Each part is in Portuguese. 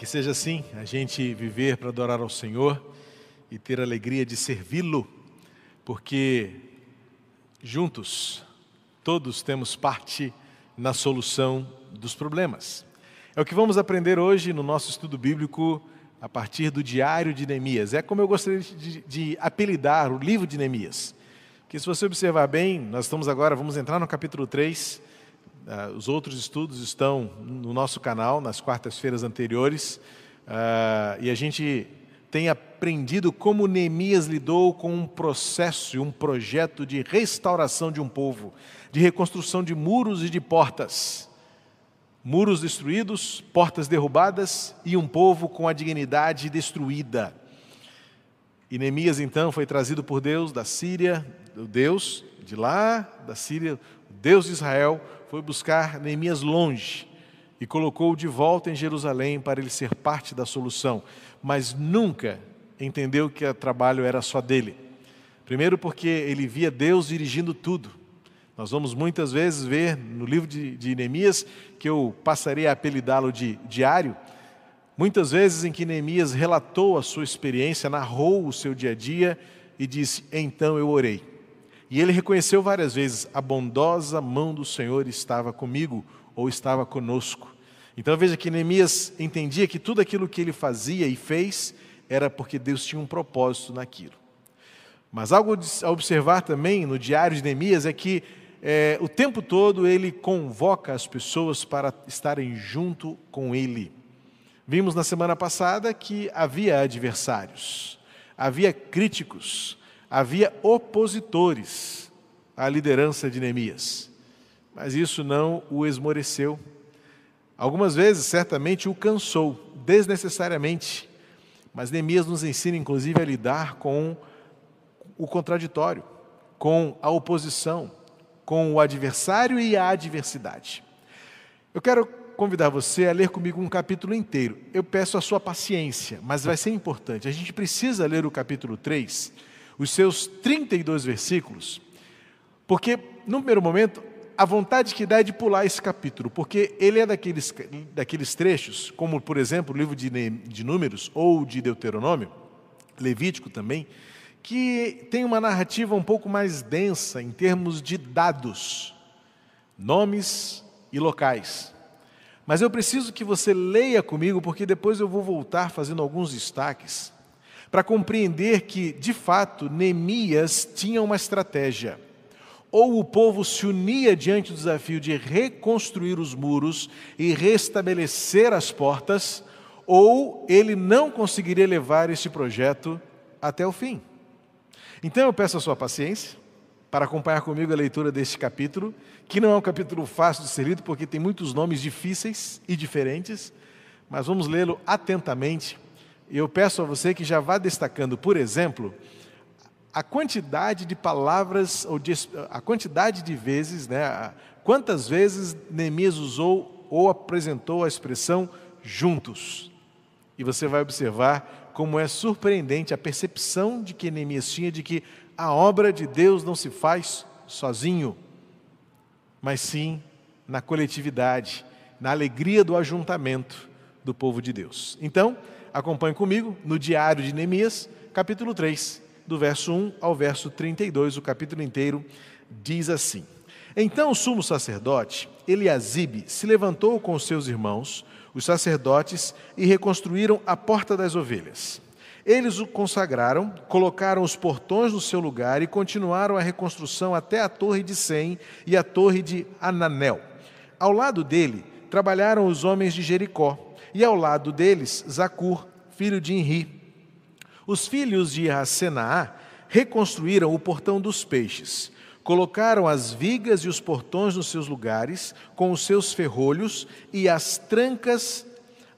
Que seja assim, a gente viver para adorar ao Senhor e ter a alegria de servi-lo, porque juntos todos temos parte na solução dos problemas. É o que vamos aprender hoje no nosso estudo bíblico a partir do Diário de Neemias. É como eu gostaria de, de apelidar o livro de Neemias. Que se você observar bem, nós estamos agora, vamos entrar no capítulo 3 Uh, os outros estudos estão no nosso canal, nas quartas-feiras anteriores, uh, e a gente tem aprendido como Neemias lidou com um processo um projeto de restauração de um povo, de reconstrução de muros e de portas. Muros destruídos, portas derrubadas e um povo com a dignidade destruída. E Neemias então foi trazido por Deus da Síria, Deus de lá, da Síria, Deus de Israel, foi buscar Neemias longe e colocou-o de volta em Jerusalém para ele ser parte da solução, mas nunca entendeu que o trabalho era só dele. Primeiro, porque ele via Deus dirigindo tudo. Nós vamos muitas vezes ver no livro de, de Neemias, que eu passarei a apelidá-lo de diário, muitas vezes em que Neemias relatou a sua experiência, narrou o seu dia a dia e disse: Então eu orei. E ele reconheceu várias vezes: a bondosa mão do Senhor estava comigo ou estava conosco. Então veja que Neemias entendia que tudo aquilo que ele fazia e fez era porque Deus tinha um propósito naquilo. Mas algo a observar também no diário de Neemias é que é, o tempo todo ele convoca as pessoas para estarem junto com ele. Vimos na semana passada que havia adversários, havia críticos, havia opositores à liderança de Neemias, mas isso não o esmoreceu. Algumas vezes, certamente, o cansou, desnecessariamente. Mas Neemias nos ensina, inclusive, a lidar com o contraditório, com a oposição, com o adversário e a adversidade. Eu quero convidar você a ler comigo um capítulo inteiro. Eu peço a sua paciência, mas vai ser importante. A gente precisa ler o capítulo 3 os seus 32 versículos, porque, no primeiro momento, a vontade que dá é de pular esse capítulo, porque ele é daqueles, daqueles trechos, como, por exemplo, o livro de, de Números ou de Deuteronômio, Levítico também, que tem uma narrativa um pouco mais densa em termos de dados, nomes e locais. Mas eu preciso que você leia comigo, porque depois eu vou voltar fazendo alguns destaques para compreender que, de fato, Neemias tinha uma estratégia. Ou o povo se unia diante do desafio de reconstruir os muros e restabelecer as portas, ou ele não conseguiria levar este projeto até o fim. Então eu peço a sua paciência para acompanhar comigo a leitura deste capítulo, que não é um capítulo fácil de ser lido, porque tem muitos nomes difíceis e diferentes, mas vamos lê-lo atentamente eu peço a você que já vá destacando, por exemplo, a quantidade de palavras, ou de, a quantidade de vezes, né, quantas vezes Neemias usou ou apresentou a expressão juntos. E você vai observar como é surpreendente a percepção de que Neemias tinha de que a obra de Deus não se faz sozinho, mas sim na coletividade, na alegria do ajuntamento do povo de Deus. Então, acompanhe comigo no Diário de Neemias, capítulo 3, do verso 1 ao verso 32, o capítulo inteiro diz assim: Então o sumo sacerdote, Eliasibe, se levantou com os seus irmãos, os sacerdotes, e reconstruíram a porta das ovelhas. Eles o consagraram, colocaram os portões no seu lugar e continuaram a reconstrução até a torre de Sem e a torre de Ananel. Ao lado dele trabalharam os homens de Jericó, e ao lado deles Zacur, filho de Inri. Os filhos de Rasenaá reconstruíram o portão dos peixes, colocaram as vigas e os portões nos seus lugares, com os seus ferrolhos e as trancas.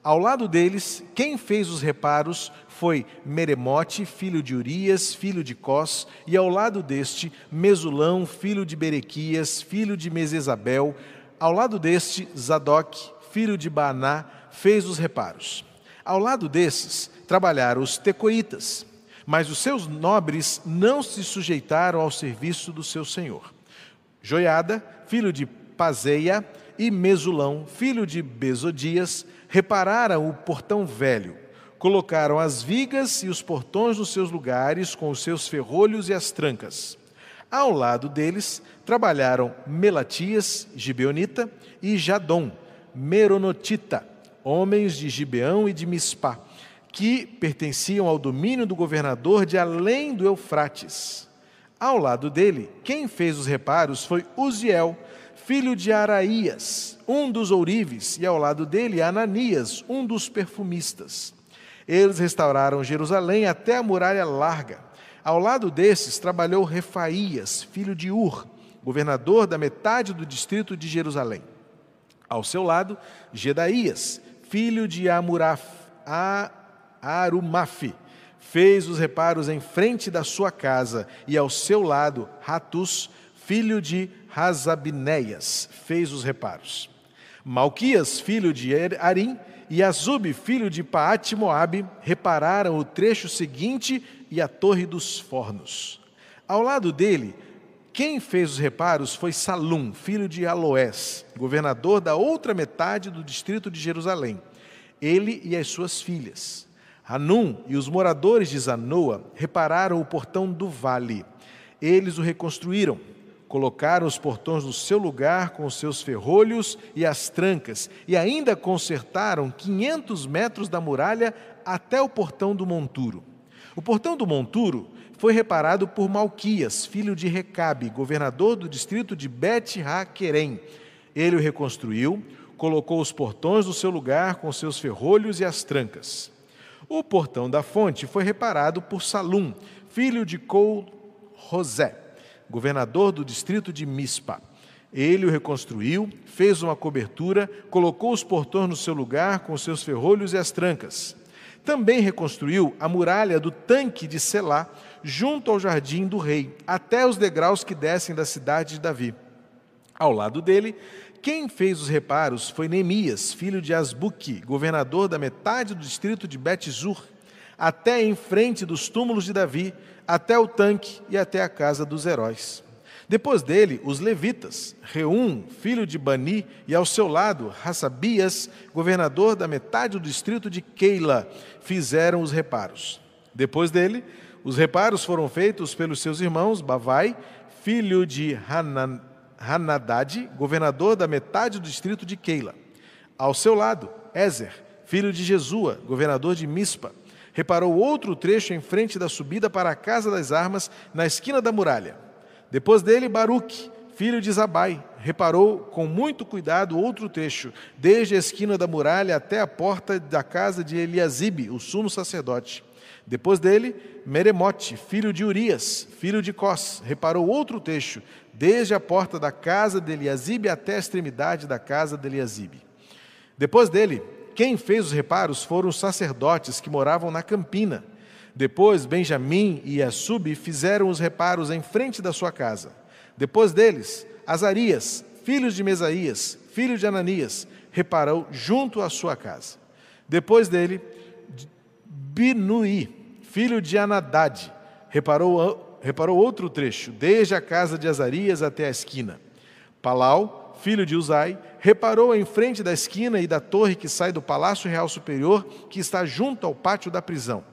Ao lado deles, quem fez os reparos foi Meremote, filho de Urias, filho de Cós, e ao lado deste, Mesulão, filho de Berequias, filho de Mesesabel, ao lado deste, Zadok, filho de Baná, fez os reparos. Ao lado desses trabalharam os tecoitas, mas os seus nobres não se sujeitaram ao serviço do seu senhor. Joiada, filho de Pazeia, e Mesulão, filho de Bezodias, repararam o portão velho. Colocaram as vigas e os portões nos seus lugares, com os seus ferrolhos e as trancas. Ao lado deles trabalharam Melatias, Gibeonita, e Jadom, Meronotita, homens de Gibeão e de Mispá, que pertenciam ao domínio do governador de além do Eufrates. Ao lado dele, quem fez os reparos foi Uziel, filho de Araías, um dos ourives, e ao lado dele Ananias, um dos perfumistas. Eles restauraram Jerusalém até a muralha larga. Ao lado desses trabalhou Refaías, filho de Ur, governador da metade do distrito de Jerusalém. Ao seu lado, Gedaías, filho de Amuraf, a Arumaf, fez os reparos em frente da sua casa, e ao seu lado, Ratus, filho de Razabinéias, fez os reparos. Malquias, filho de Arim, e Azub, filho de Paate Moabe, repararam o trecho seguinte e a torre dos fornos. Ao lado dele, quem fez os reparos foi Salum, filho de Aloés, governador da outra metade do distrito de Jerusalém, ele e as suas filhas. Hanum e os moradores de Zanoa repararam o portão do vale. Eles o reconstruíram, colocaram os portões no seu lugar com os seus ferrolhos e as trancas, e ainda consertaram 500 metros da muralha até o portão do monturo. O portão do monturo foi reparado por Malquias, filho de Recabe, governador do distrito de Bet-Haquerem. Ele o reconstruiu, colocou os portões no seu lugar com seus ferrolhos e as trancas. O portão da fonte foi reparado por Salum, filho de Col-Rosé, governador do distrito de Mispa. Ele o reconstruiu, fez uma cobertura, colocou os portões no seu lugar com seus ferrolhos e as trancas. Também reconstruiu a muralha do tanque de Selá, junto ao jardim do rei, até os degraus que descem da cidade de Davi. Ao lado dele, quem fez os reparos foi Neemias, filho de Asbuque, governador da metade do distrito de Bet-Zur, até em frente dos túmulos de Davi, até o tanque e até a casa dos heróis. Depois dele, os levitas, Reum, filho de Bani, e ao seu lado, Hassabias, governador da metade do distrito de Keila, fizeram os reparos. Depois dele, os reparos foram feitos pelos seus irmãos Bavai, filho de Hanan Hanadad, governador da metade do distrito de Keila. Ao seu lado, Ezer, filho de Jesua, governador de Mispa, reparou outro trecho em frente da subida para a casa das armas, na esquina da muralha. Depois dele, Baruque, filho de Zabai, reparou com muito cuidado outro trecho, desde a esquina da muralha até a porta da casa de Eliasibe, o sumo sacerdote. Depois dele, Meremote, filho de Urias, filho de Cós, reparou outro trecho, desde a porta da casa de Eliasibe até a extremidade da casa de Eliasibe. Depois dele, quem fez os reparos foram os sacerdotes que moravam na campina. Depois, Benjamim e Assub fizeram os reparos em frente da sua casa. Depois deles, Azarias, filhos de Mesaías, filho de Ananias, reparou junto à sua casa. Depois dele, Binuí, filho de Anadad, reparou reparou outro trecho, desde a casa de Azarias até a esquina. Palau, filho de Uzai, reparou em frente da esquina e da torre que sai do Palácio Real Superior, que está junto ao pátio da prisão.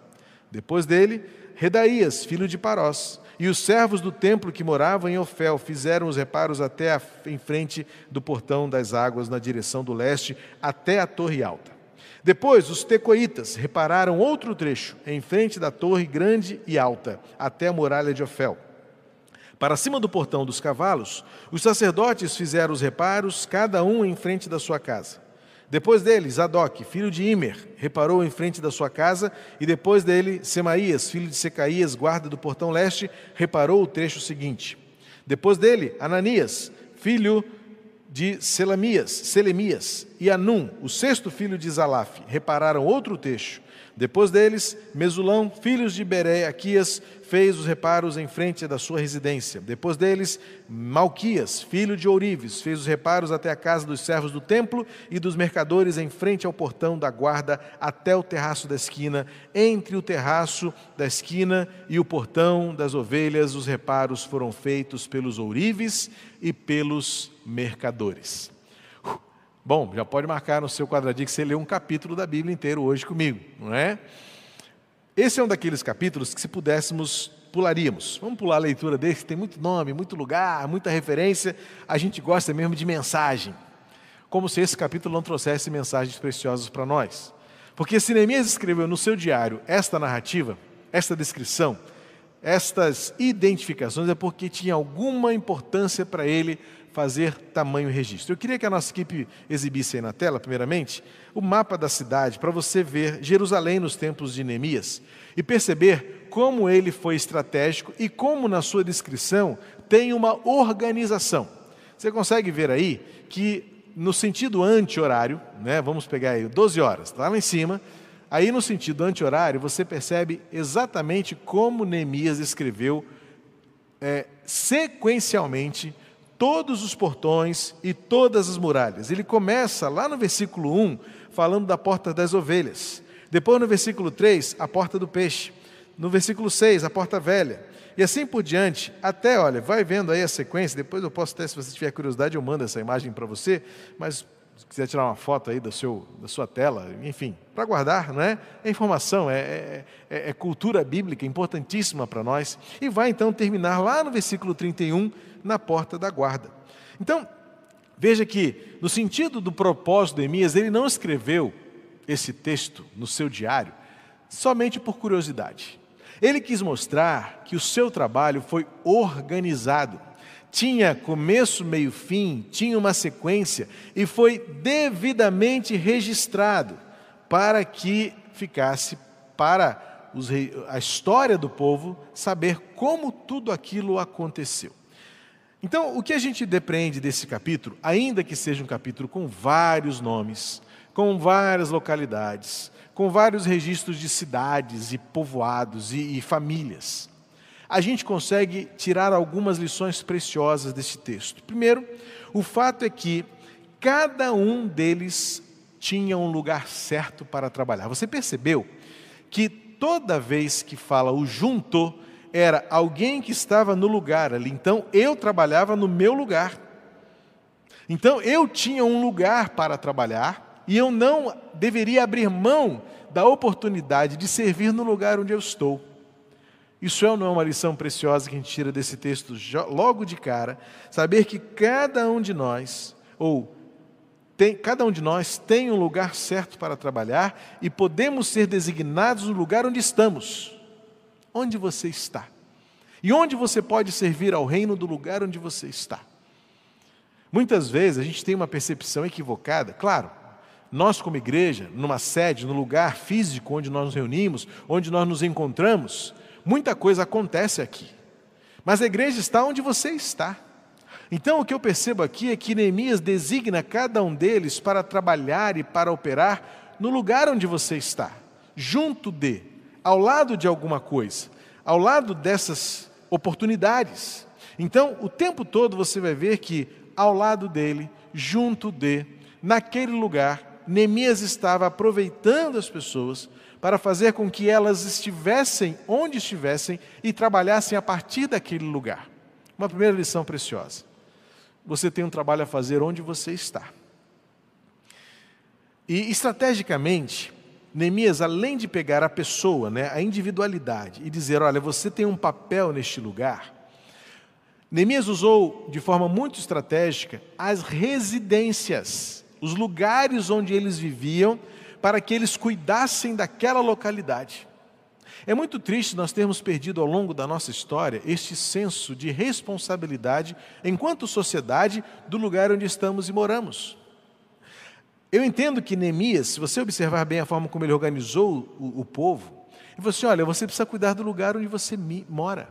Depois dele, Redaías, filho de Parós, e os servos do templo que moravam em Ofel fizeram os reparos até a, em frente do portão das águas na direção do leste, até a torre alta. Depois, os tecoitas repararam outro trecho, em frente da torre grande e alta, até a muralha de Ofel. Para cima do portão dos cavalos, os sacerdotes fizeram os reparos, cada um em frente da sua casa. Depois dele, Zadok, filho de Imer, reparou em frente da sua casa, e depois dele, Semaías, filho de Secaías, guarda do portão leste, reparou o trecho seguinte. Depois dele, Ananias, filho de de Selamias, Selemias e Anum, o sexto filho de Zalaf, repararam outro trecho. Depois deles, Mesulão, filhos de Bereaquias, fez os reparos em frente da sua residência. Depois deles, Malquias, filho de Ourives, fez os reparos até a casa dos servos do templo e dos mercadores em frente ao portão da guarda até o terraço da esquina. Entre o terraço da esquina e o portão das ovelhas, os reparos foram feitos pelos ourives e pelos mercadores. Bom, já pode marcar no seu quadradinho que você leu um capítulo da Bíblia inteiro hoje comigo, não é? Esse é um daqueles capítulos que, se pudéssemos, pularíamos. Vamos pular a leitura desse, tem muito nome, muito lugar, muita referência. A gente gosta mesmo de mensagem. Como se esse capítulo não trouxesse mensagens preciosas para nós. Porque se Neemias escreveu no seu diário esta narrativa, esta descrição, estas identificações, é porque tinha alguma importância para ele fazer tamanho registro. Eu queria que a nossa equipe exibisse aí na tela, primeiramente, o mapa da cidade, para você ver Jerusalém nos tempos de Neemias e perceber como ele foi estratégico e como na sua descrição tem uma organização. Você consegue ver aí que no sentido anti-horário, né, vamos pegar aí 12 horas, lá, lá em cima, aí no sentido anti-horário você percebe exatamente como Neemias escreveu é, sequencialmente todos os portões e todas as muralhas. Ele começa lá no versículo 1, falando da porta das ovelhas. Depois, no versículo 3, a porta do peixe. No versículo 6, a porta velha. E assim por diante, até, olha, vai vendo aí a sequência. Depois eu posso até, se você tiver curiosidade, eu mando essa imagem para você. Mas se quiser tirar uma foto aí do seu, da sua tela, enfim, para guardar, não é? É informação, é, é, é, é cultura bíblica importantíssima para nós. E vai então terminar lá no versículo 31, na porta da guarda. Então, veja que, no sentido do propósito de Emias, ele não escreveu esse texto no seu diário somente por curiosidade. Ele quis mostrar que o seu trabalho foi organizado, tinha começo, meio, fim, tinha uma sequência e foi devidamente registrado para que ficasse para os, a história do povo saber como tudo aquilo aconteceu. Então, o que a gente depreende desse capítulo, ainda que seja um capítulo com vários nomes, com várias localidades, com vários registros de cidades e povoados e, e famílias, a gente consegue tirar algumas lições preciosas desse texto. Primeiro, o fato é que cada um deles tinha um lugar certo para trabalhar. Você percebeu que toda vez que fala o junto, era alguém que estava no lugar ali. Então eu trabalhava no meu lugar. Então eu tinha um lugar para trabalhar e eu não deveria abrir mão da oportunidade de servir no lugar onde eu estou. Isso é ou não é uma lição preciosa que a gente tira desse texto logo de cara? Saber que cada um de nós, ou tem, cada um de nós tem um lugar certo para trabalhar e podemos ser designados no lugar onde estamos. Onde você está? E onde você pode servir ao reino do lugar onde você está? Muitas vezes a gente tem uma percepção equivocada, claro, nós, como igreja, numa sede, no lugar físico onde nós nos reunimos, onde nós nos encontramos, muita coisa acontece aqui. Mas a igreja está onde você está. Então, o que eu percebo aqui é que Neemias designa cada um deles para trabalhar e para operar no lugar onde você está, junto de, ao lado de alguma coisa, ao lado dessas oportunidades. Então, o tempo todo você vai ver que ao lado dele, junto de, naquele lugar, Neemias estava aproveitando as pessoas para fazer com que elas estivessem onde estivessem e trabalhassem a partir daquele lugar. Uma primeira lição preciosa. Você tem um trabalho a fazer onde você está. E estrategicamente, Neemias, além de pegar a pessoa, né, a individualidade, e dizer: olha, você tem um papel neste lugar, Neemias usou de forma muito estratégica as residências, os lugares onde eles viviam, para que eles cuidassem daquela localidade. É muito triste nós termos perdido ao longo da nossa história este senso de responsabilidade, enquanto sociedade, do lugar onde estamos e moramos. Eu entendo que Neemias, se você observar bem a forma como ele organizou o, o povo, ele falou assim: olha, você precisa cuidar do lugar onde você mora.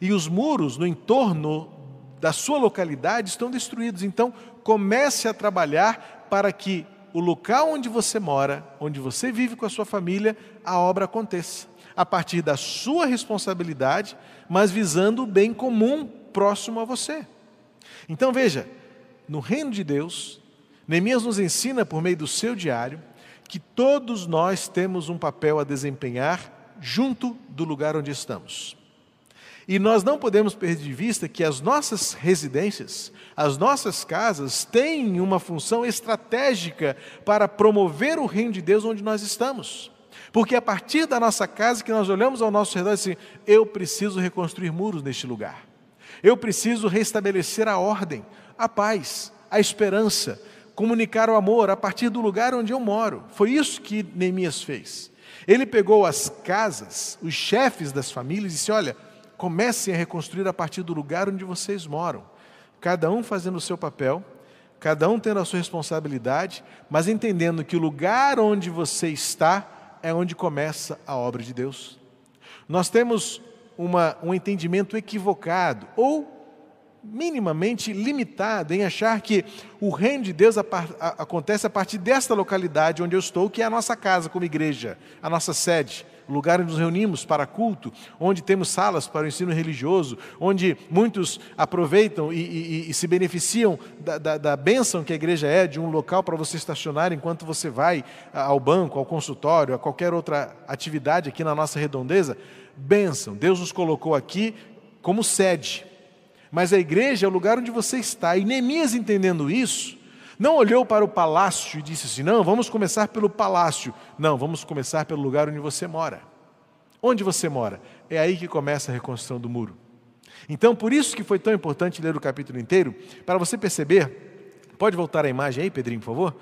E os muros no entorno da sua localidade estão destruídos. Então, comece a trabalhar para que o local onde você mora, onde você vive com a sua família, a obra aconteça. A partir da sua responsabilidade, mas visando o bem comum próximo a você. Então veja, no reino de Deus, Neemias nos ensina, por meio do seu diário, que todos nós temos um papel a desempenhar junto do lugar onde estamos. E nós não podemos perder de vista que as nossas residências, as nossas casas, têm uma função estratégica para promover o reino de Deus onde nós estamos. Porque é a partir da nossa casa que nós olhamos ao nosso redor e assim, eu preciso reconstruir muros neste lugar. Eu preciso restabelecer a ordem, a paz, a esperança, comunicar o amor a partir do lugar onde eu moro. Foi isso que Neemias fez. Ele pegou as casas, os chefes das famílias e disse: Olha, comecem a reconstruir a partir do lugar onde vocês moram. Cada um fazendo o seu papel, cada um tendo a sua responsabilidade, mas entendendo que o lugar onde você está é onde começa a obra de Deus. Nós temos uma, um entendimento equivocado ou minimamente limitado em achar que o reino de Deus a, a, acontece a partir desta localidade onde eu estou, que é a nossa casa como igreja, a nossa sede o lugar onde nos reunimos para culto, onde temos salas para o ensino religioso, onde muitos aproveitam e, e, e se beneficiam da, da, da bênção que a igreja é, de um local para você estacionar enquanto você vai ao banco, ao consultório, a qualquer outra atividade aqui na nossa redondeza. Bênção, Deus nos colocou aqui como sede, mas a igreja é o lugar onde você está, e Neemias entendendo isso, não olhou para o palácio e disse assim: não, vamos começar pelo palácio. Não, vamos começar pelo lugar onde você mora. Onde você mora? É aí que começa a reconstrução do muro. Então, por isso que foi tão importante ler o capítulo inteiro, para você perceber, pode voltar a imagem aí, Pedrinho, por favor?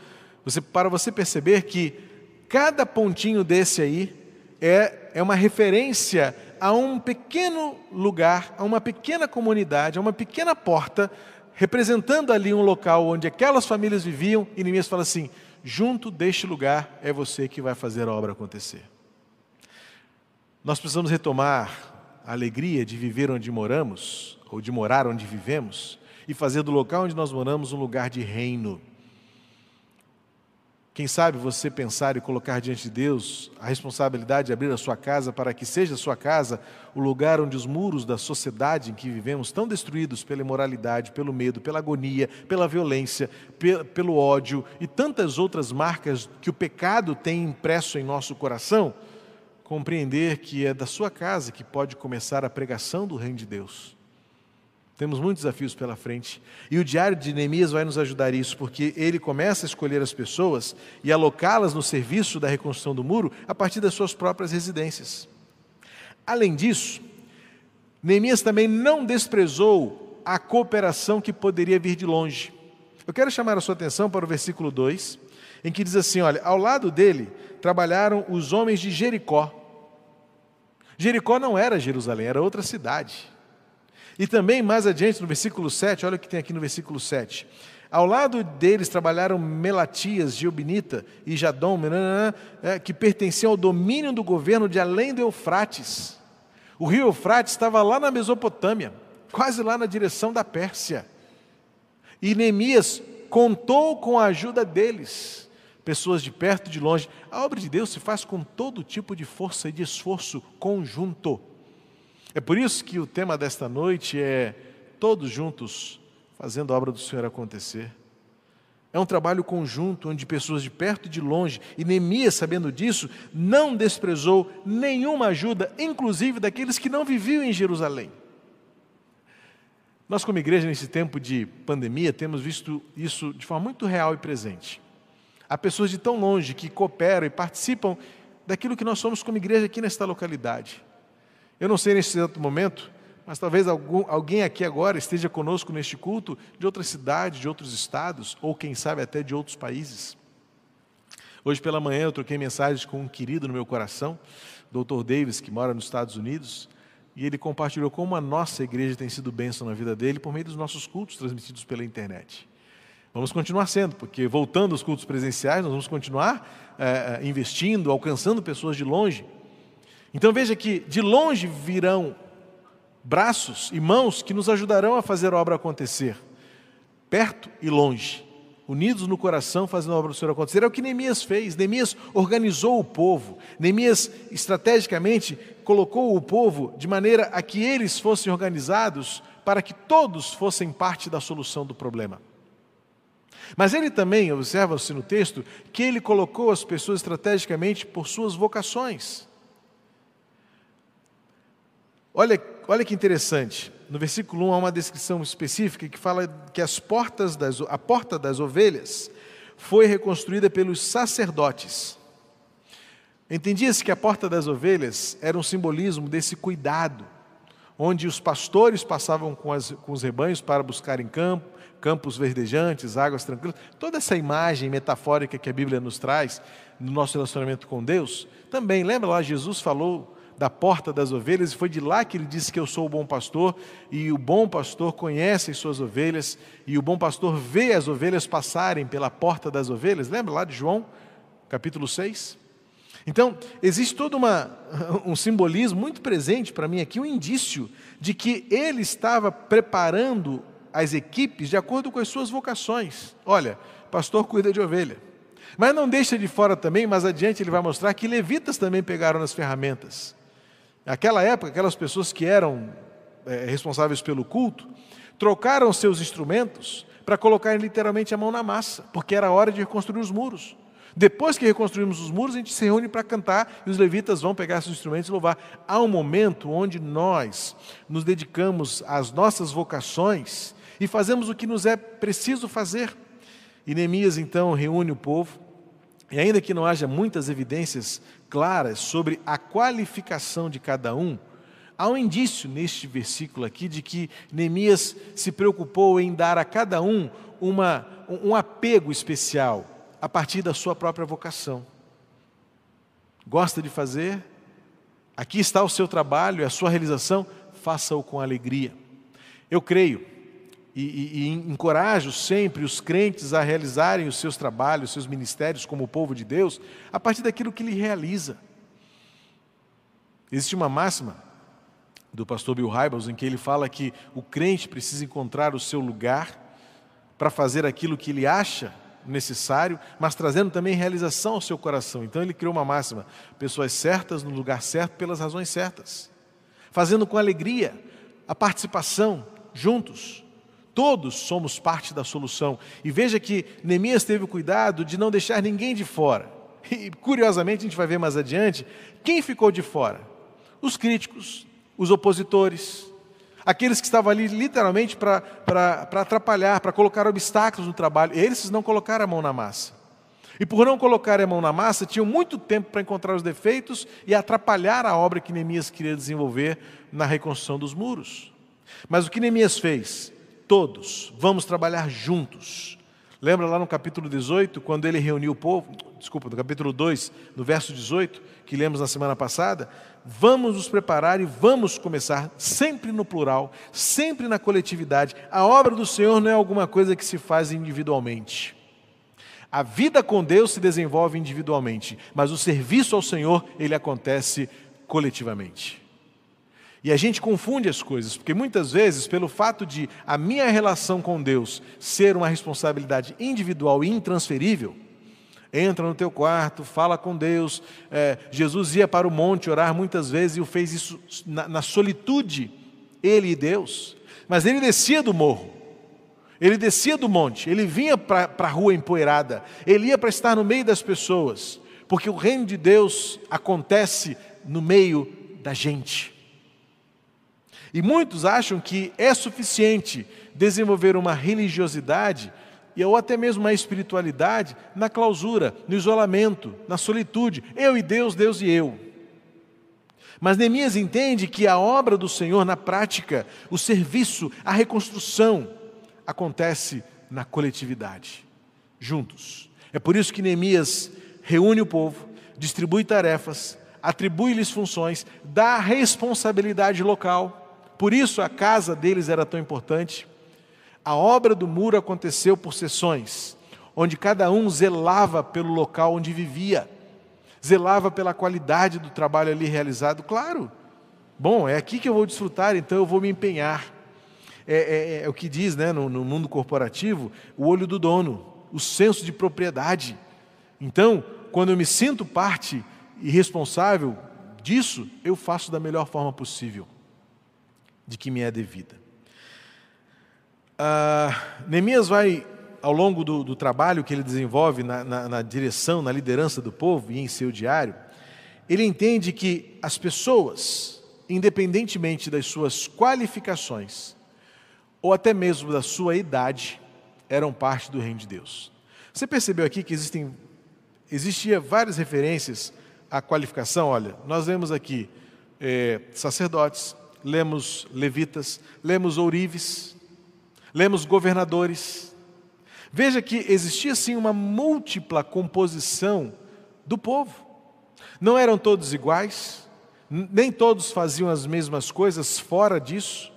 Você, para você perceber que cada pontinho desse aí é, é uma referência a um pequeno lugar, a uma pequena comunidade, a uma pequena porta representando ali um local onde aquelas famílias viviam, e Neemias fala assim: junto deste lugar é você que vai fazer a obra acontecer. Nós precisamos retomar a alegria de viver onde moramos, ou de morar onde vivemos, e fazer do local onde nós moramos um lugar de reino. Quem sabe você pensar e colocar diante de Deus a responsabilidade de abrir a sua casa para que seja a sua casa o lugar onde os muros da sociedade em que vivemos, tão destruídos pela imoralidade, pelo medo, pela agonia, pela violência, pelo ódio e tantas outras marcas que o pecado tem impresso em nosso coração, compreender que é da sua casa que pode começar a pregação do Reino de Deus. Temos muitos desafios pela frente. E o diário de Neemias vai nos ajudar isso, porque ele começa a escolher as pessoas e alocá-las no serviço da reconstrução do muro a partir das suas próprias residências. Além disso, Neemias também não desprezou a cooperação que poderia vir de longe. Eu quero chamar a sua atenção para o versículo 2, em que diz assim: Olha, ao lado dele trabalharam os homens de Jericó. Jericó não era Jerusalém, era outra cidade. E também mais adiante, no versículo 7, olha o que tem aqui no versículo 7. Ao lado deles trabalharam Melatias, Geobinita e Jadom, é, que pertenciam ao domínio do governo de além do Eufrates. O rio Eufrates estava lá na Mesopotâmia, quase lá na direção da Pérsia. E Neemias contou com a ajuda deles, pessoas de perto e de longe. A obra de Deus se faz com todo tipo de força e de esforço conjunto. É por isso que o tema desta noite é todos juntos fazendo a obra do Senhor acontecer. É um trabalho conjunto onde pessoas de perto e de longe, e Neemias, sabendo disso, não desprezou nenhuma ajuda, inclusive daqueles que não viviam em Jerusalém. Nós, como igreja, nesse tempo de pandemia, temos visto isso de forma muito real e presente. Há pessoas de tão longe que cooperam e participam daquilo que nós somos como igreja aqui nesta localidade. Eu não sei nesse exato momento, mas talvez algum, alguém aqui agora esteja conosco neste culto de outra cidade, de outros estados, ou quem sabe até de outros países. Hoje pela manhã eu troquei mensagens com um querido no meu coração, Dr. Davis, que mora nos Estados Unidos, e ele compartilhou como a nossa igreja tem sido bênção na vida dele por meio dos nossos cultos transmitidos pela internet. Vamos continuar sendo, porque voltando aos cultos presenciais, nós vamos continuar é, investindo, alcançando pessoas de longe. Então veja que de longe virão braços e mãos que nos ajudarão a fazer a obra acontecer, perto e longe, unidos no coração, fazendo a obra do Senhor acontecer. É o que Neemias fez. Neemias organizou o povo. Neemias, estrategicamente, colocou o povo de maneira a que eles fossem organizados para que todos fossem parte da solução do problema. Mas ele também, observa-se no texto, que ele colocou as pessoas estrategicamente por suas vocações. Olha olha que interessante. No versículo 1 há uma descrição específica que fala que as portas das, a porta das ovelhas foi reconstruída pelos sacerdotes. Entendia-se que a porta das ovelhas era um simbolismo desse cuidado, onde os pastores passavam com, as, com os rebanhos para buscar em campo, campos verdejantes, águas tranquilas. Toda essa imagem metafórica que a Bíblia nos traz no nosso relacionamento com Deus, também, lembra lá, Jesus falou da porta das ovelhas, e foi de lá que ele disse que eu sou o bom pastor, e o bom pastor conhece as suas ovelhas, e o bom pastor vê as ovelhas passarem pela porta das ovelhas. Lembra lá de João, capítulo 6? Então, existe todo uma, um simbolismo muito presente para mim aqui, um indício de que ele estava preparando as equipes de acordo com as suas vocações. Olha, pastor cuida de ovelha. Mas não deixa de fora também, mais adiante ele vai mostrar que levitas também pegaram as ferramentas. Naquela época, aquelas pessoas que eram é, responsáveis pelo culto, trocaram seus instrumentos para colocarem literalmente a mão na massa, porque era hora de reconstruir os muros. Depois que reconstruímos os muros, a gente se reúne para cantar e os levitas vão pegar seus instrumentos e louvar. Há um momento onde nós nos dedicamos às nossas vocações e fazemos o que nos é preciso fazer. E Neemias então reúne o povo, e ainda que não haja muitas evidências claras sobre a qualificação de cada um, há um indício neste versículo aqui de que Neemias se preocupou em dar a cada um uma, um apego especial a partir da sua própria vocação. Gosta de fazer? Aqui está o seu trabalho, a sua realização, faça-o com alegria. Eu creio e, e, e encorajo sempre os crentes a realizarem os seus trabalhos, os seus ministérios como povo de Deus, a partir daquilo que ele realiza. Existe uma máxima do pastor Bill Hybels em que ele fala que o crente precisa encontrar o seu lugar para fazer aquilo que ele acha necessário, mas trazendo também realização ao seu coração. Então ele criou uma máxima: pessoas certas no lugar certo pelas razões certas, fazendo com alegria a participação juntos. Todos somos parte da solução. E veja que Neemias teve o cuidado de não deixar ninguém de fora. E curiosamente, a gente vai ver mais adiante, quem ficou de fora? Os críticos, os opositores, aqueles que estavam ali literalmente para atrapalhar, para colocar obstáculos no trabalho. Eles não colocaram a mão na massa. E por não colocar a mão na massa, tinham muito tempo para encontrar os defeitos e atrapalhar a obra que Neemias queria desenvolver na reconstrução dos muros. Mas o que Neemias fez? Todos, vamos trabalhar juntos. Lembra lá no capítulo 18, quando ele reuniu o povo, desculpa, no capítulo 2, no verso 18, que lemos na semana passada? Vamos nos preparar e vamos começar, sempre no plural, sempre na coletividade. A obra do Senhor não é alguma coisa que se faz individualmente. A vida com Deus se desenvolve individualmente, mas o serviço ao Senhor, ele acontece coletivamente. E a gente confunde as coisas, porque muitas vezes, pelo fato de a minha relação com Deus ser uma responsabilidade individual e intransferível, entra no teu quarto, fala com Deus. É, Jesus ia para o monte orar muitas vezes e o fez isso na, na solitude, ele e Deus. Mas ele descia do morro, ele descia do monte, ele vinha para a rua empoeirada, ele ia para estar no meio das pessoas, porque o reino de Deus acontece no meio da gente. E muitos acham que é suficiente desenvolver uma religiosidade ou até mesmo uma espiritualidade na clausura, no isolamento, na solitude. Eu e Deus, Deus e eu. Mas Neemias entende que a obra do Senhor na prática, o serviço, a reconstrução, acontece na coletividade, juntos. É por isso que Neemias reúne o povo, distribui tarefas, atribui-lhes funções, dá responsabilidade local por isso a casa deles era tão importante. A obra do muro aconteceu por sessões, onde cada um zelava pelo local onde vivia, zelava pela qualidade do trabalho ali realizado. Claro, bom, é aqui que eu vou desfrutar, então eu vou me empenhar. É, é, é o que diz né, no, no mundo corporativo o olho do dono, o senso de propriedade. Então, quando eu me sinto parte e responsável disso, eu faço da melhor forma possível de que me é devida. Ah, Neemias vai, ao longo do, do, trabalho que ele desenvolve na, na, na direção, na liderança do povo e em seu diário, ele entende que as pessoas independentemente das suas qualificações, ou até mesmo da sua idade, eram parte do reino de Deus. Você percebeu aqui que existem existia várias referências à qualificação? Olha, nós vemos aqui é, sacerdotes, lemos levitas, lemos ourives, lemos governadores. Veja que existia sim uma múltipla composição do povo. Não eram todos iguais, nem todos faziam as mesmas coisas fora disso,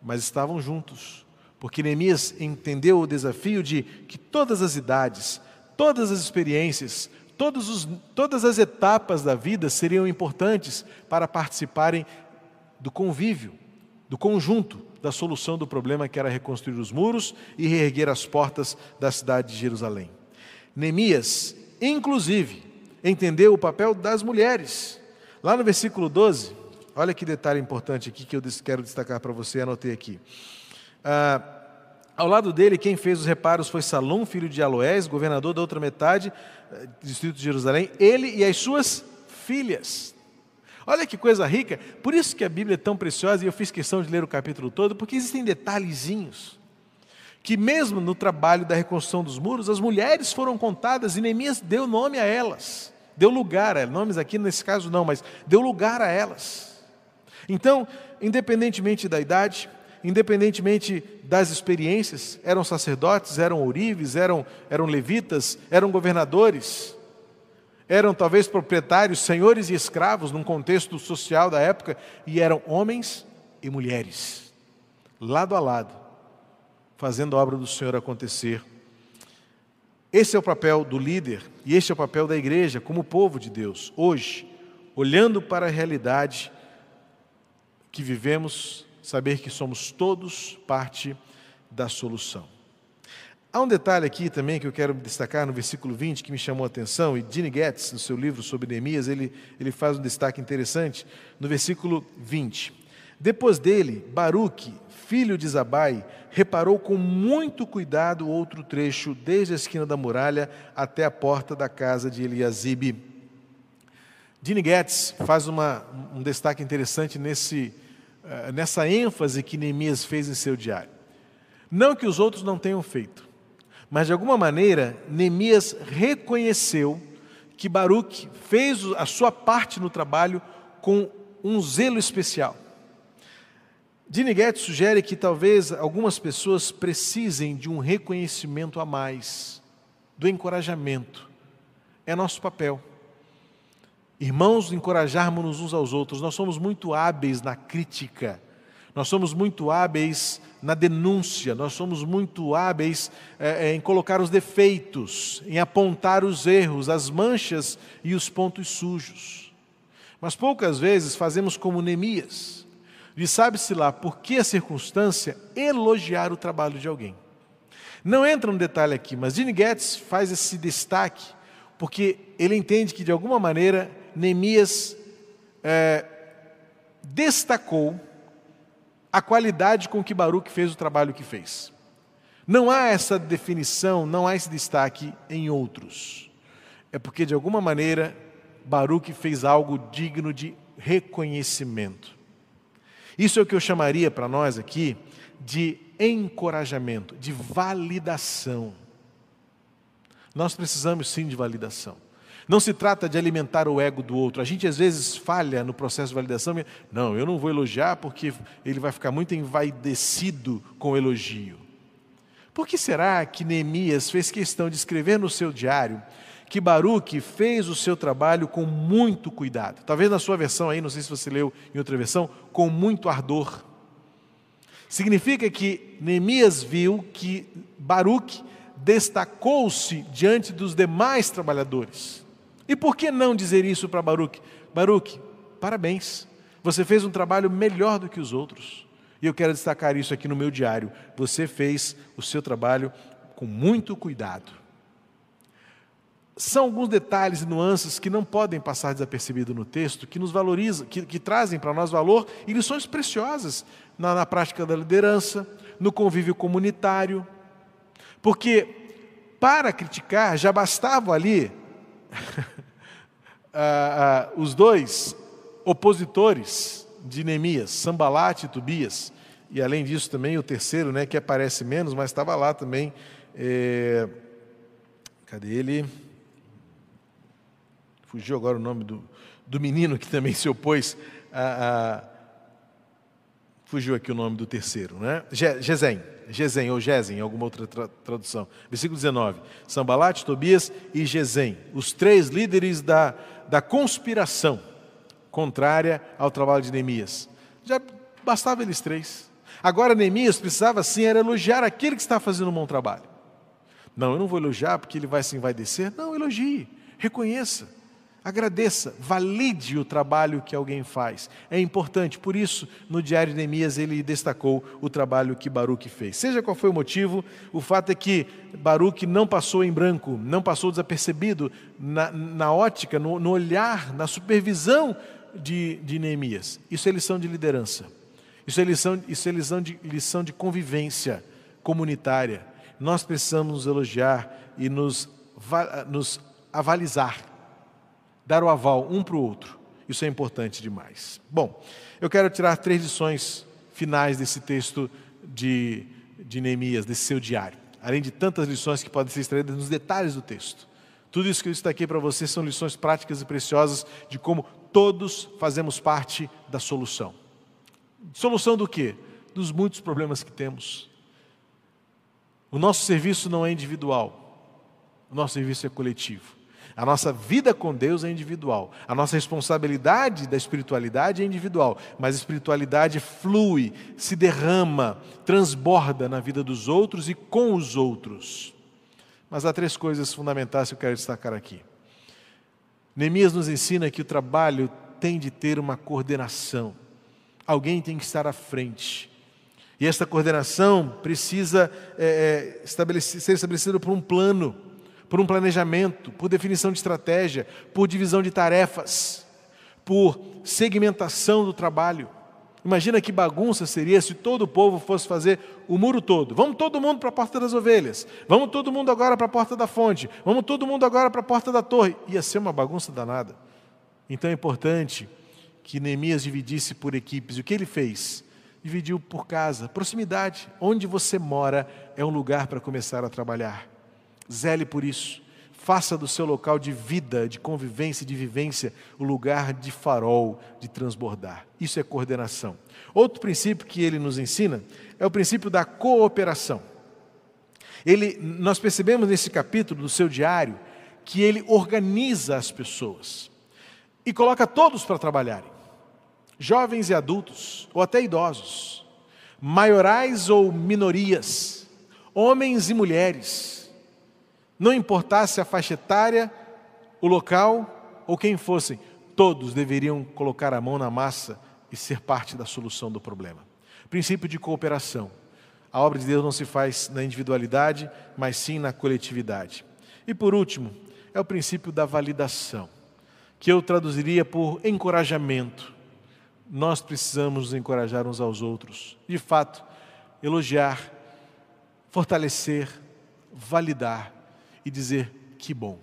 mas estavam juntos, porque Neemias entendeu o desafio de que todas as idades, todas as experiências, os, todas as etapas da vida seriam importantes para participarem do convívio, do conjunto da solução do problema que era reconstruir os muros e reerguer as portas da cidade de Jerusalém. Neemias, inclusive, entendeu o papel das mulheres. Lá no versículo 12, olha que detalhe importante aqui que eu quero destacar para você, anotei aqui. Ah, ao lado dele, quem fez os reparos foi Salom, filho de Aloés, governador da outra metade, eh, distrito de Jerusalém, ele e as suas filhas. Olha que coisa rica, por isso que a Bíblia é tão preciosa e eu fiz questão de ler o capítulo todo, porque existem detalhezinhos que mesmo no trabalho da reconstrução dos muros, as mulheres foram contadas e Neemias deu nome a elas, deu lugar a elas, nomes aqui nesse caso não, mas deu lugar a elas. Então, independentemente da idade, independentemente das experiências, eram sacerdotes, eram ourives, eram, eram levitas, eram governadores, eram talvez proprietários, senhores e escravos num contexto social da época, e eram homens e mulheres, lado a lado, fazendo a obra do Senhor acontecer. Esse é o papel do líder e este é o papel da igreja como povo de Deus, hoje, olhando para a realidade que vivemos saber que somos todos parte da solução. Há um detalhe aqui também que eu quero destacar no versículo 20 que me chamou a atenção, e Gene Getz, no seu livro sobre Neemias, ele, ele faz um destaque interessante no versículo 20. Depois dele, Baruque, filho de Zabai, reparou com muito cuidado outro trecho, desde a esquina da muralha até a porta da casa de Eliasibe. Gene Getz faz uma, um destaque interessante nesse eh, nessa ênfase que Neemias fez em seu diário. Não que os outros não tenham feito, mas de alguma maneira Neemias reconheceu que Baruch fez a sua parte no trabalho com um zelo especial. Diniguete sugere que talvez algumas pessoas precisem de um reconhecimento a mais, do encorajamento. É nosso papel. Irmãos, encorajarmos uns aos outros. Nós somos muito hábeis na crítica, nós somos muito hábeis na denúncia, nós somos muito hábeis é, em colocar os defeitos, em apontar os erros, as manchas e os pontos sujos. Mas poucas vezes fazemos como Neemias, e sabe-se lá por que a circunstância elogiar o trabalho de alguém. Não entra no detalhe aqui, mas Gene Getz faz esse destaque porque ele entende que de alguma maneira Neemias é, destacou a qualidade com que Baruch fez o trabalho que fez. Não há essa definição, não há esse destaque em outros. É porque, de alguma maneira, Baruch fez algo digno de reconhecimento. Isso é o que eu chamaria para nós aqui de encorajamento, de validação. Nós precisamos sim de validação. Não se trata de alimentar o ego do outro. A gente às vezes falha no processo de validação. Não, eu não vou elogiar porque ele vai ficar muito envaidecido com o elogio. Por que será que Neemias fez questão de escrever no seu diário que Baruque fez o seu trabalho com muito cuidado? Talvez na sua versão aí, não sei se você leu em outra versão, com muito ardor. Significa que Neemias viu que Baruque destacou-se diante dos demais trabalhadores. E por que não dizer isso para Baruch? Baruch, parabéns. Você fez um trabalho melhor do que os outros. E eu quero destacar isso aqui no meu diário. Você fez o seu trabalho com muito cuidado. São alguns detalhes e nuances que não podem passar desapercebido no texto, que nos valorizam, que, que trazem para nós valor e lições preciosas na, na prática da liderança, no convívio comunitário. Porque para criticar já bastava ali ah, ah, os dois opositores de Neemias, Sambalate e Tobias. E além disso também o terceiro, né, que aparece menos, mas estava lá também. É... Cadê ele? Fugiu agora o nome do, do menino que também se opôs a, a... Fugiu aqui o nome do terceiro, né? Gesem. Gesem ou Gesem, em alguma outra tra tradução. Versículo 19. Sambalate, Tobias e Gesem, os três líderes da, da conspiração contrária ao trabalho de Neemias. Já bastava eles três. Agora Neemias precisava sim era elogiar aquele que está fazendo um bom trabalho. Não, eu não vou elogiar porque ele vai se envaidecer. Não, elogie, reconheça. Agradeça, valide o trabalho que alguém faz. É importante, por isso, no Diário de Neemias ele destacou o trabalho que Baruque fez. Seja qual foi o motivo, o fato é que Baruque não passou em branco, não passou desapercebido na, na ótica, no, no, olhar, na supervisão de, de Neemias. Isso é lição de liderança. Isso é lição, isso é lição, de, lição de convivência comunitária. Nós precisamos nos elogiar e nos, nos avalizar dar o aval um para o outro. Isso é importante demais. Bom, eu quero tirar três lições finais desse texto de, de Neemias, desse seu diário. Além de tantas lições que podem ser extraídas nos detalhes do texto. Tudo isso que eu destaquei para vocês são lições práticas e preciosas de como todos fazemos parte da solução. Solução do quê? Dos muitos problemas que temos. O nosso serviço não é individual, o nosso serviço é coletivo. A nossa vida com Deus é individual. A nossa responsabilidade da espiritualidade é individual. Mas a espiritualidade flui, se derrama, transborda na vida dos outros e com os outros. Mas há três coisas fundamentais que eu quero destacar aqui. Neemias nos ensina que o trabalho tem de ter uma coordenação. Alguém tem que estar à frente. E essa coordenação precisa é, ser estabelecida por um plano por um planejamento, por definição de estratégia, por divisão de tarefas, por segmentação do trabalho. Imagina que bagunça seria se todo o povo fosse fazer o muro todo. Vamos todo mundo para a porta das ovelhas. Vamos todo mundo agora para a porta da fonte. Vamos todo mundo agora para a porta da torre. Ia ser uma bagunça danada. Então é importante que Neemias dividisse por equipes. E o que ele fez? Dividiu por casa, proximidade. Onde você mora é um lugar para começar a trabalhar. Zele por isso. Faça do seu local de vida, de convivência e de vivência o lugar de farol, de transbordar. Isso é coordenação. Outro princípio que ele nos ensina é o princípio da cooperação. Ele, nós percebemos nesse capítulo do seu diário que ele organiza as pessoas e coloca todos para trabalharem, jovens e adultos, ou até idosos, maiorais ou minorias, homens e mulheres não importasse a faixa etária, o local ou quem fossem, todos deveriam colocar a mão na massa e ser parte da solução do problema. Princípio de cooperação. A obra de Deus não se faz na individualidade, mas sim na coletividade. E por último, é o princípio da validação, que eu traduziria por encorajamento. Nós precisamos nos encorajar uns aos outros. De fato, elogiar, fortalecer, validar e dizer que bom.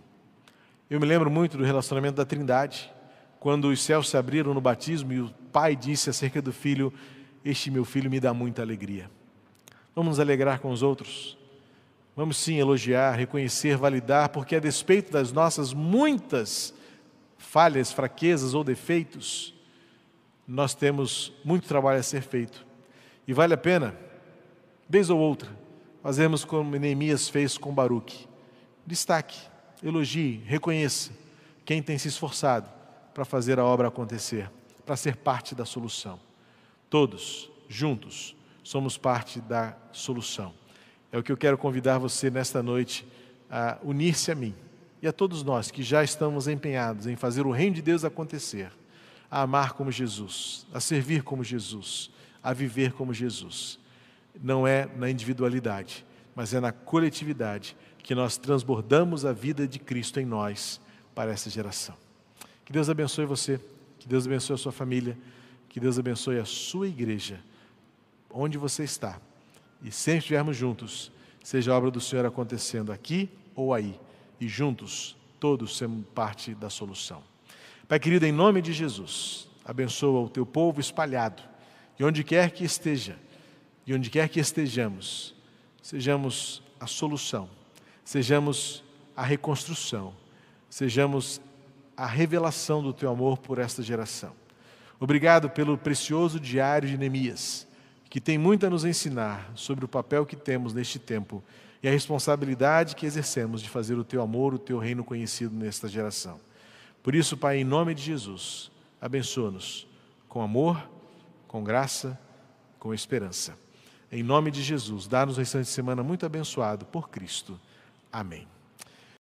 Eu me lembro muito do relacionamento da Trindade, quando os céus se abriram no batismo e o pai disse acerca do filho: Este meu filho me dá muita alegria. Vamos nos alegrar com os outros. Vamos sim elogiar, reconhecer, validar, porque a despeito das nossas muitas falhas, fraquezas ou defeitos, nós temos muito trabalho a ser feito. E vale a pena, vez ou outra, fazermos como Neemias fez com Baruque destaque, elogie, reconheça quem tem se esforçado para fazer a obra acontecer, para ser parte da solução. Todos, juntos, somos parte da solução. É o que eu quero convidar você nesta noite a unir-se a mim e a todos nós que já estamos empenhados em fazer o reino de Deus acontecer, a amar como Jesus, a servir como Jesus, a viver como Jesus. Não é na individualidade, mas é na coletividade que nós transbordamos a vida de Cristo em nós para essa geração. Que Deus abençoe você, que Deus abençoe a sua família, que Deus abençoe a sua igreja, onde você está. E sempre estivermos juntos, seja a obra do Senhor acontecendo aqui ou aí, e juntos, todos sermos parte da solução. Pai querido, em nome de Jesus, abençoa o teu povo espalhado, e onde quer que esteja, e onde quer que estejamos, sejamos a solução, sejamos a reconstrução, sejamos a revelação do teu amor por esta geração. Obrigado pelo precioso diário de Neemias, que tem muito a nos ensinar sobre o papel que temos neste tempo e a responsabilidade que exercemos de fazer o teu amor, o teu reino conhecido nesta geração. Por isso, Pai, em nome de Jesus, abençoa-nos com amor, com graça, com esperança. Em nome de Jesus, dá-nos um restante de semana muito abençoado por Cristo. Amém.